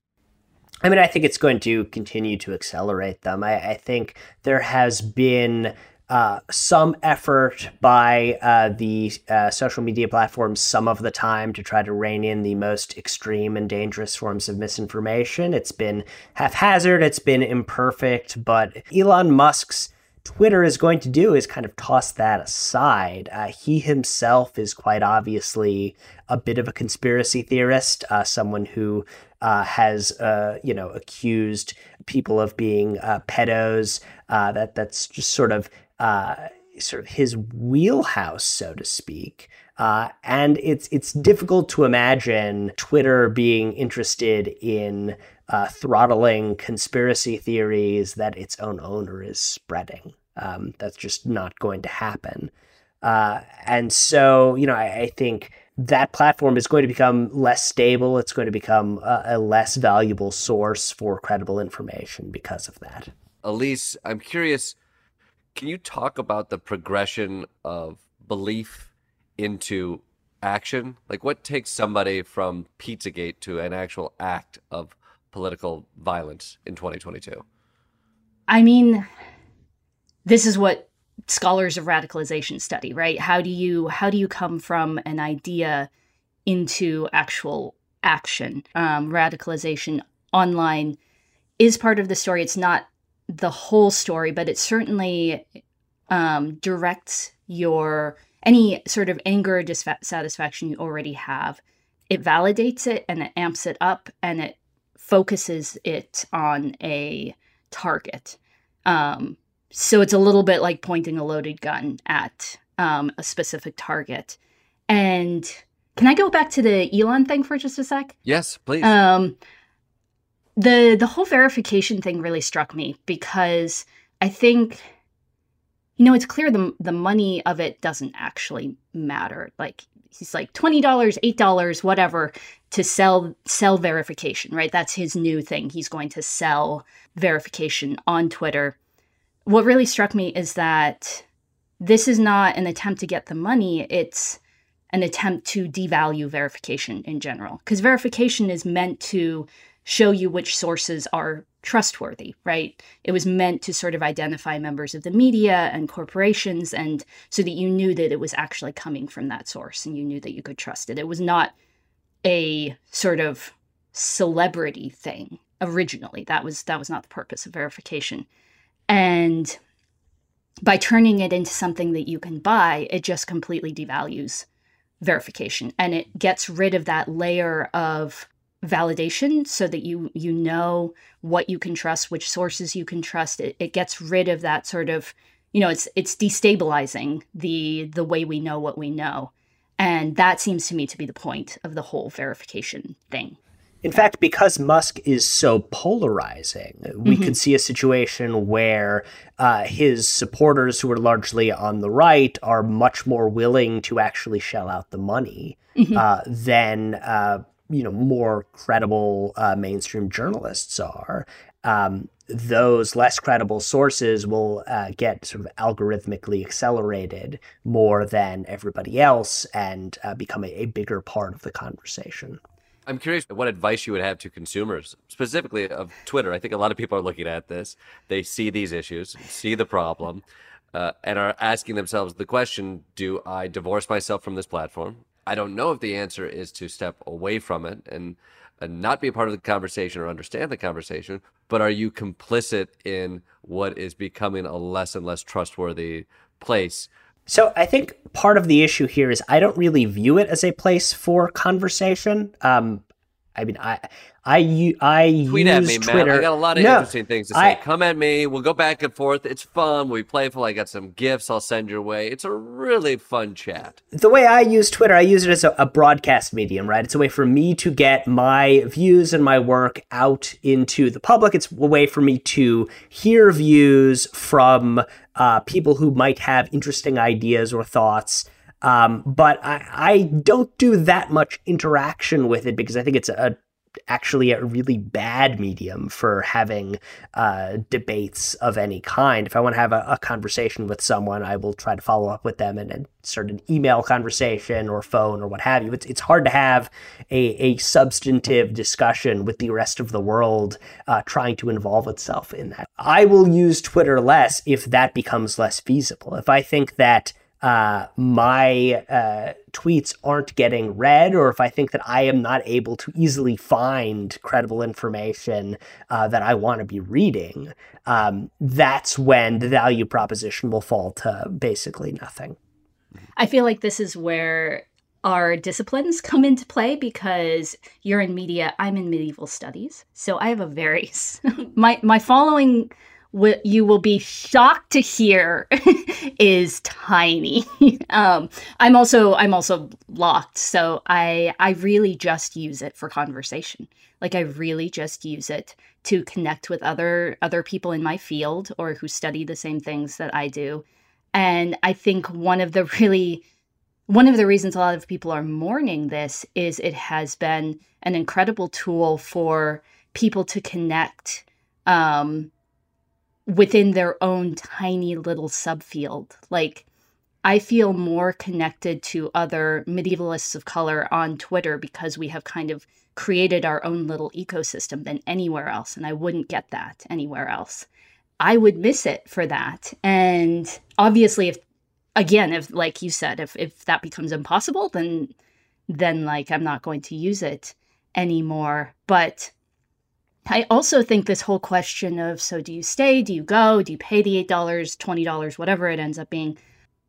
I mean, I think it's going to continue to accelerate them. I, I think there has been uh, some effort by uh, the uh, social media platforms some of the time to try to rein in the most extreme and dangerous forms of misinformation. It's been haphazard, it's been imperfect, but Elon Musk's Twitter is going to do is kind of toss that aside. Uh, he himself is quite obviously a bit of a conspiracy theorist, uh, someone who uh, has, uh, you know, accused people of being uh, pedos. Uh, that that's just sort of sort of his wheelhouse, so to speak. and it's it's difficult to imagine Twitter being interested in uh, throttling conspiracy theories that its own owner is spreading. Um, that's just not going to happen. Uh, and so, you know, I, I, think that platform is going to become less stable. It's going to become a, a less valuable source for credible information because of that. Elise, I'm curious can you talk about the progression of belief into action? Like, what takes somebody from Pizzagate to an actual act of political violence in 2022? I mean, this is what scholars of radicalization study, right? How do you how do you come from an idea into actual action? Um, radicalization online is part of the story. It's not the whole story, but it certainly um, directs your any sort of anger or dissatisfaction you already have. It validates it and it amps it up and it focuses it on a target. Um, so it's a little bit like pointing a loaded gun at um, a specific target. And can I go back to the Elon thing for just a sec? Yes, please. Um, the the whole verification thing really struck me because I think you know it's clear the the money of it doesn't actually matter. Like he's like $20, $8, whatever to sell sell verification, right? That's his new thing. He's going to sell verification on Twitter. What really struck me is that this is not an attempt to get the money, it's an attempt to devalue verification in general. Because verification is meant to show you which sources are trustworthy, right? It was meant to sort of identify members of the media and corporations, and so that you knew that it was actually coming from that source and you knew that you could trust it. It was not a sort of celebrity thing originally. That was that was not the purpose of verification. And by turning it into something that you can buy, it just completely devalues verification and it gets rid of that layer of validation so that you you know what you can trust which sources you can trust it, it gets rid of that sort of you know it's it's destabilizing the the way we know what we know and that seems to me to be the point of the whole verification thing in fact, because Musk is so polarizing, we mm-hmm. could see a situation where uh, his supporters, who are largely on the right, are much more willing to actually shell out the money mm-hmm. uh, than uh, you know more credible uh, mainstream journalists are. Um, those less credible sources will uh, get sort of algorithmically accelerated more than everybody else and uh, become a, a bigger part of the conversation. I'm curious what advice you would have to consumers, specifically of Twitter. I think a lot of people are looking at this. They see these issues, see the problem, uh, and are asking themselves the question Do I divorce myself from this platform? I don't know if the answer is to step away from it and, and not be a part of the conversation or understand the conversation, but are you complicit in what is becoming a less and less trustworthy place? So I think part of the issue here is I don't really view it as a place for conversation. Um, I mean, I I I tweet use at me, Twitter. man. I got a lot of no, interesting things to say. I, Come at me. We'll go back and forth. It's fun. We playful. I got some gifts. I'll send your way. It's a really fun chat. The way I use Twitter, I use it as a, a broadcast medium, right? It's a way for me to get my views and my work out into the public. It's a way for me to hear views from uh, people who might have interesting ideas or thoughts. Um, but I, I don't do that much interaction with it because I think it's a actually a really bad medium for having uh, debates of any kind. If I want to have a, a, conversation with someone, I will try to follow up with them and, and, start an email conversation or phone or what have you. It's, it's hard to have a, a substantive discussion with the rest of the world uh, trying to involve itself in that. I will use Twitter less if that becomes less feasible. If I think that uh, my uh, tweets aren't getting read, or if I think that I am not able to easily find credible information uh, that I want to be reading, um, that's when the value proposition will fall to basically nothing. I feel like this is where our disciplines come into play because you're in media, I'm in medieval studies. So I have a very my my following what you will be shocked to hear is tiny. um, I'm also I'm also locked, so I I really just use it for conversation. Like I really just use it to connect with other other people in my field or who study the same things that I do. And I think one of the really one of the reasons a lot of people are mourning this is it has been an incredible tool for people to connect um, within their own tiny little subfield. Like, I feel more connected to other medievalists of color on Twitter because we have kind of created our own little ecosystem than anywhere else. And I wouldn't get that anywhere else. I would miss it for that. And obviously, if, again, if, like you said, if, if that becomes impossible, then, then like, I'm not going to use it anymore. But I also think this whole question of so do you stay, do you go, do you pay the $8, $20, whatever it ends up being,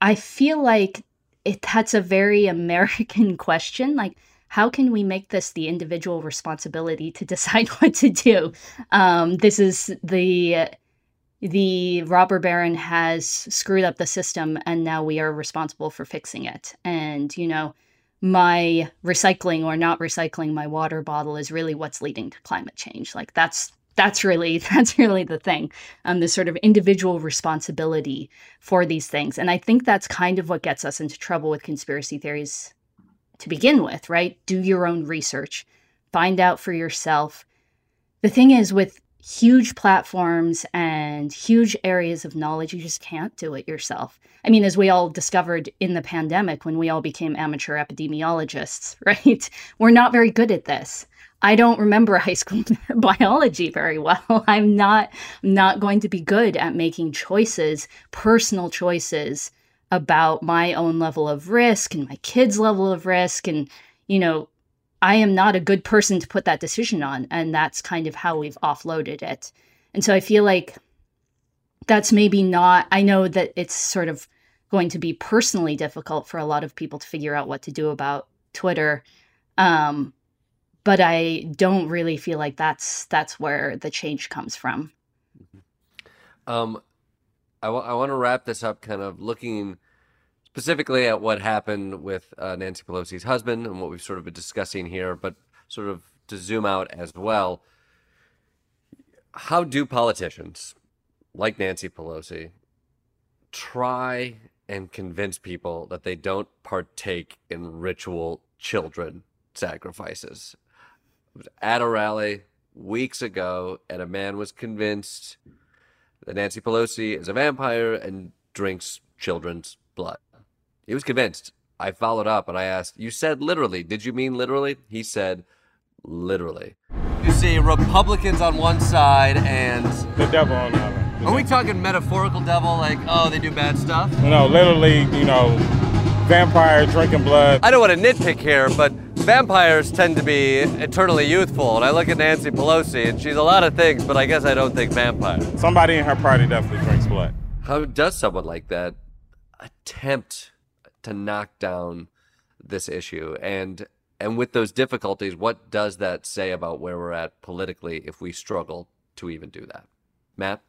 I feel like it, that's a very American question. Like, how can we make this the individual responsibility to decide what to do? Um, this is the the robber baron has screwed up the system, and now we are responsible for fixing it. And you know, my recycling or not recycling my water bottle is really what's leading to climate change. Like that's that's really that's really the thing um the sort of individual responsibility for these things. And i think that's kind of what gets us into trouble with conspiracy theories to begin with right? Do your own research. Find out for yourself. The thing is with huge platforms and huge areas of knowledge, you just can't do it yourself. I mean, as we all discovered in the pandemic when we all became amateur epidemiologists, right? We're not very good at this. I don't remember high school biology very well. I'm not not going to be good at making choices, personal choices about my own level of risk and my kids' level of risk and you know, I am not a good person to put that decision on and that's kind of how we've offloaded it. And so I feel like that's maybe not I know that it's sort of going to be personally difficult for a lot of people to figure out what to do about Twitter. Um, but I don't really feel like that's that's where the change comes from. Um, I, w- I want to wrap this up, kind of looking specifically at what happened with uh, Nancy Pelosi's husband and what we've sort of been discussing here, but sort of to zoom out as well. How do politicians like Nancy Pelosi try and convince people that they don't partake in ritual children sacrifices? at a rally weeks ago, and a man was convinced that Nancy Pelosi is a vampire and drinks children's blood. He was convinced. I followed up and I asked, You said literally. Did you mean literally? He said, Literally. You see Republicans on one side and. The devil on the other. Are we talking metaphorical devil, like, oh, they do bad stuff? No, literally, you know, vampire drinking blood. I don't want to nitpick here, but vampires tend to be eternally youthful. And I look at Nancy Pelosi, and she's a lot of things, but I guess I don't think vampire. Somebody in her party definitely drinks blood. How does someone like that attempt to knock down this issue? And and with those difficulties, what does that say about where we're at politically if we struggle to even do that? Matt?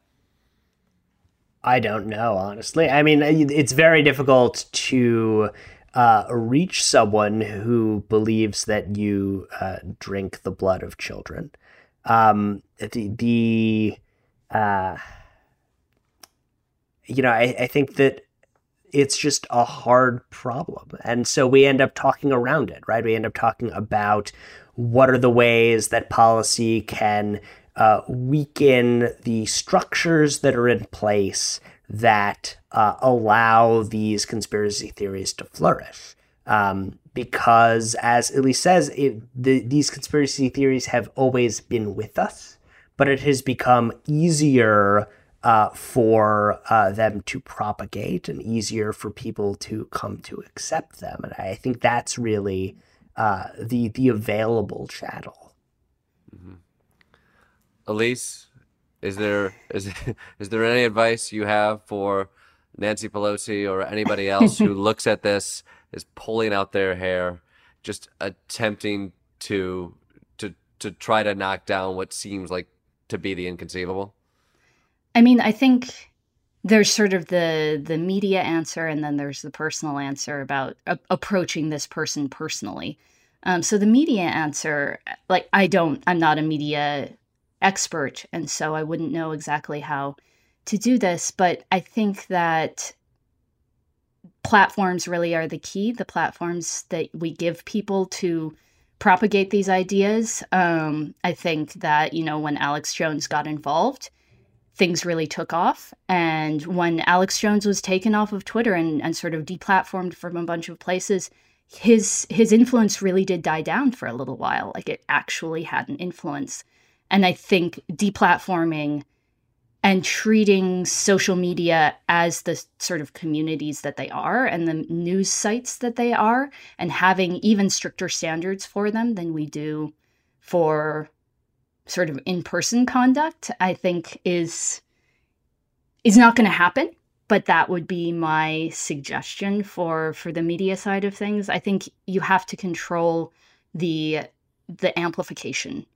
I don't know, honestly. I mean, it's very difficult to uh, reach someone who believes that you uh, drink the blood of children. Um, the, the uh, you know, I, I think that it's just a hard problem. And so we end up talking around it, right? We end up talking about what are the ways that policy can uh, weaken the structures that are in place that uh, allow these conspiracy theories to flourish. Um, because, as Elise says, it, the, these conspiracy theories have always been with us, but it has become easier uh, for uh, them to propagate and easier for people to come to accept them. And I think that's really uh, the the available channel. Mm-hmm. Elise, is there is is there any advice you have for Nancy Pelosi or anybody else who looks at this is pulling out their hair, just attempting to to to try to knock down what seems like to be the inconceivable? I mean, I think there's sort of the the media answer and then there's the personal answer about a- approaching this person personally. Um, so the media answer, like I don't, I'm not a media expert, and so I wouldn't know exactly how to do this. But I think that platforms really are the key. The platforms that we give people to propagate these ideas. Um, I think that you know when Alex Jones got involved, things really took off. And when Alex Jones was taken off of Twitter and, and sort of deplatformed from a bunch of places, his his influence really did die down for a little while. Like it actually had an influence. And I think deplatforming and treating social media as the sort of communities that they are and the news sites that they are, and having even stricter standards for them than we do for sort of in-person conduct, I think is is not going to happen. But that would be my suggestion for for the media side of things. I think you have to control the the amplification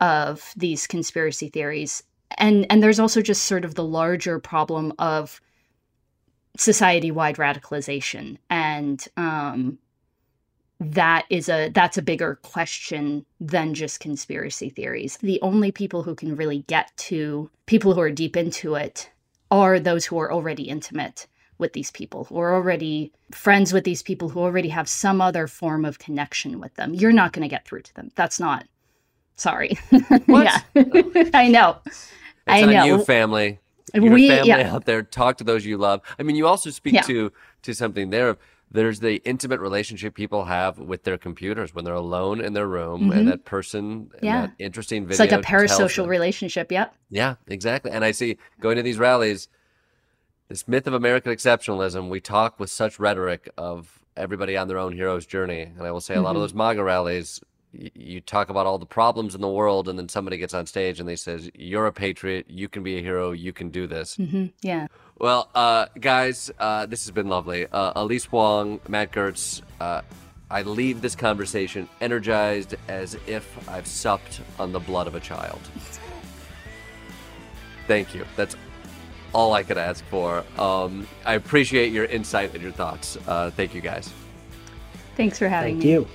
of these conspiracy theories and and there's also just sort of the larger problem of society-wide radicalization and um, that is a that's a bigger question than just conspiracy theories the only people who can really get to people who are deep into it are those who are already intimate with these people who are already friends with these people who already have some other form of connection with them you're not going to get through to them that's not Sorry. yeah, I know. It's I know. you, family. Your We- family yeah. out there, talk to those you love. I mean, you also speak Yeah. to to something there. There's the intimate relationship people have with their computers when they're alone in their room, Mhm. and that person, Yeah. that interesting video. It's like a parasocial relationship. Yep. Yeah, exactly. And I see going to these rallies, this myth of American exceptionalism. We talk with such rhetoric of everybody on their own hero's journey, and I will say a lot of Mhm. those MAGA rallies. Y- You talk about all the problems in the world, and then somebody gets on stage and they says, "You're a patriot. You can be a hero. You can do this." mm-hmm. Yeah. Well, uh, guys, uh, this has been lovely. Uh, Elise Wang, Matt Gertz, uh, I leave this conversation energized as if I've supped on the blood of a child. Thank you. That's all I could ask for. Um, I appreciate your insight and your thoughts. Uh, thank you, guys. Thanks for having Thank me. you.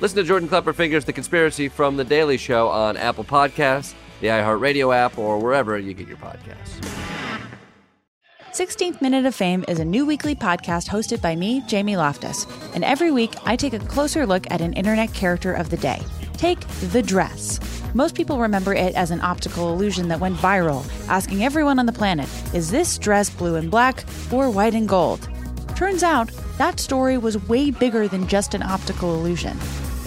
Listen to Jordan Klepper Fingers The Conspiracy from The Daily Show on Apple Podcasts, the iHeartRadio app, or wherever you get your podcasts. 16th Minute of Fame is a new weekly podcast hosted by me, Jamie Loftus. And every week, I take a closer look at an internet character of the day. Take the dress. Most people remember it as an optical illusion that went viral, asking everyone on the planet, is this dress blue and black or white and gold? Turns out, that story was way bigger than just an optical illusion.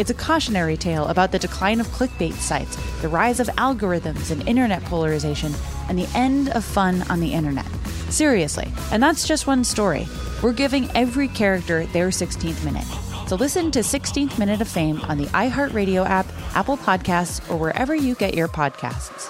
It's a cautionary tale about the decline of clickbait sites, the rise of algorithms and internet polarization, and the end of fun on the internet. Seriously, and that's just one story. We're giving every character their 16th minute. So listen to 16th Minute of Fame on the iHeartRadio app, Apple Podcasts, or wherever you get your podcasts.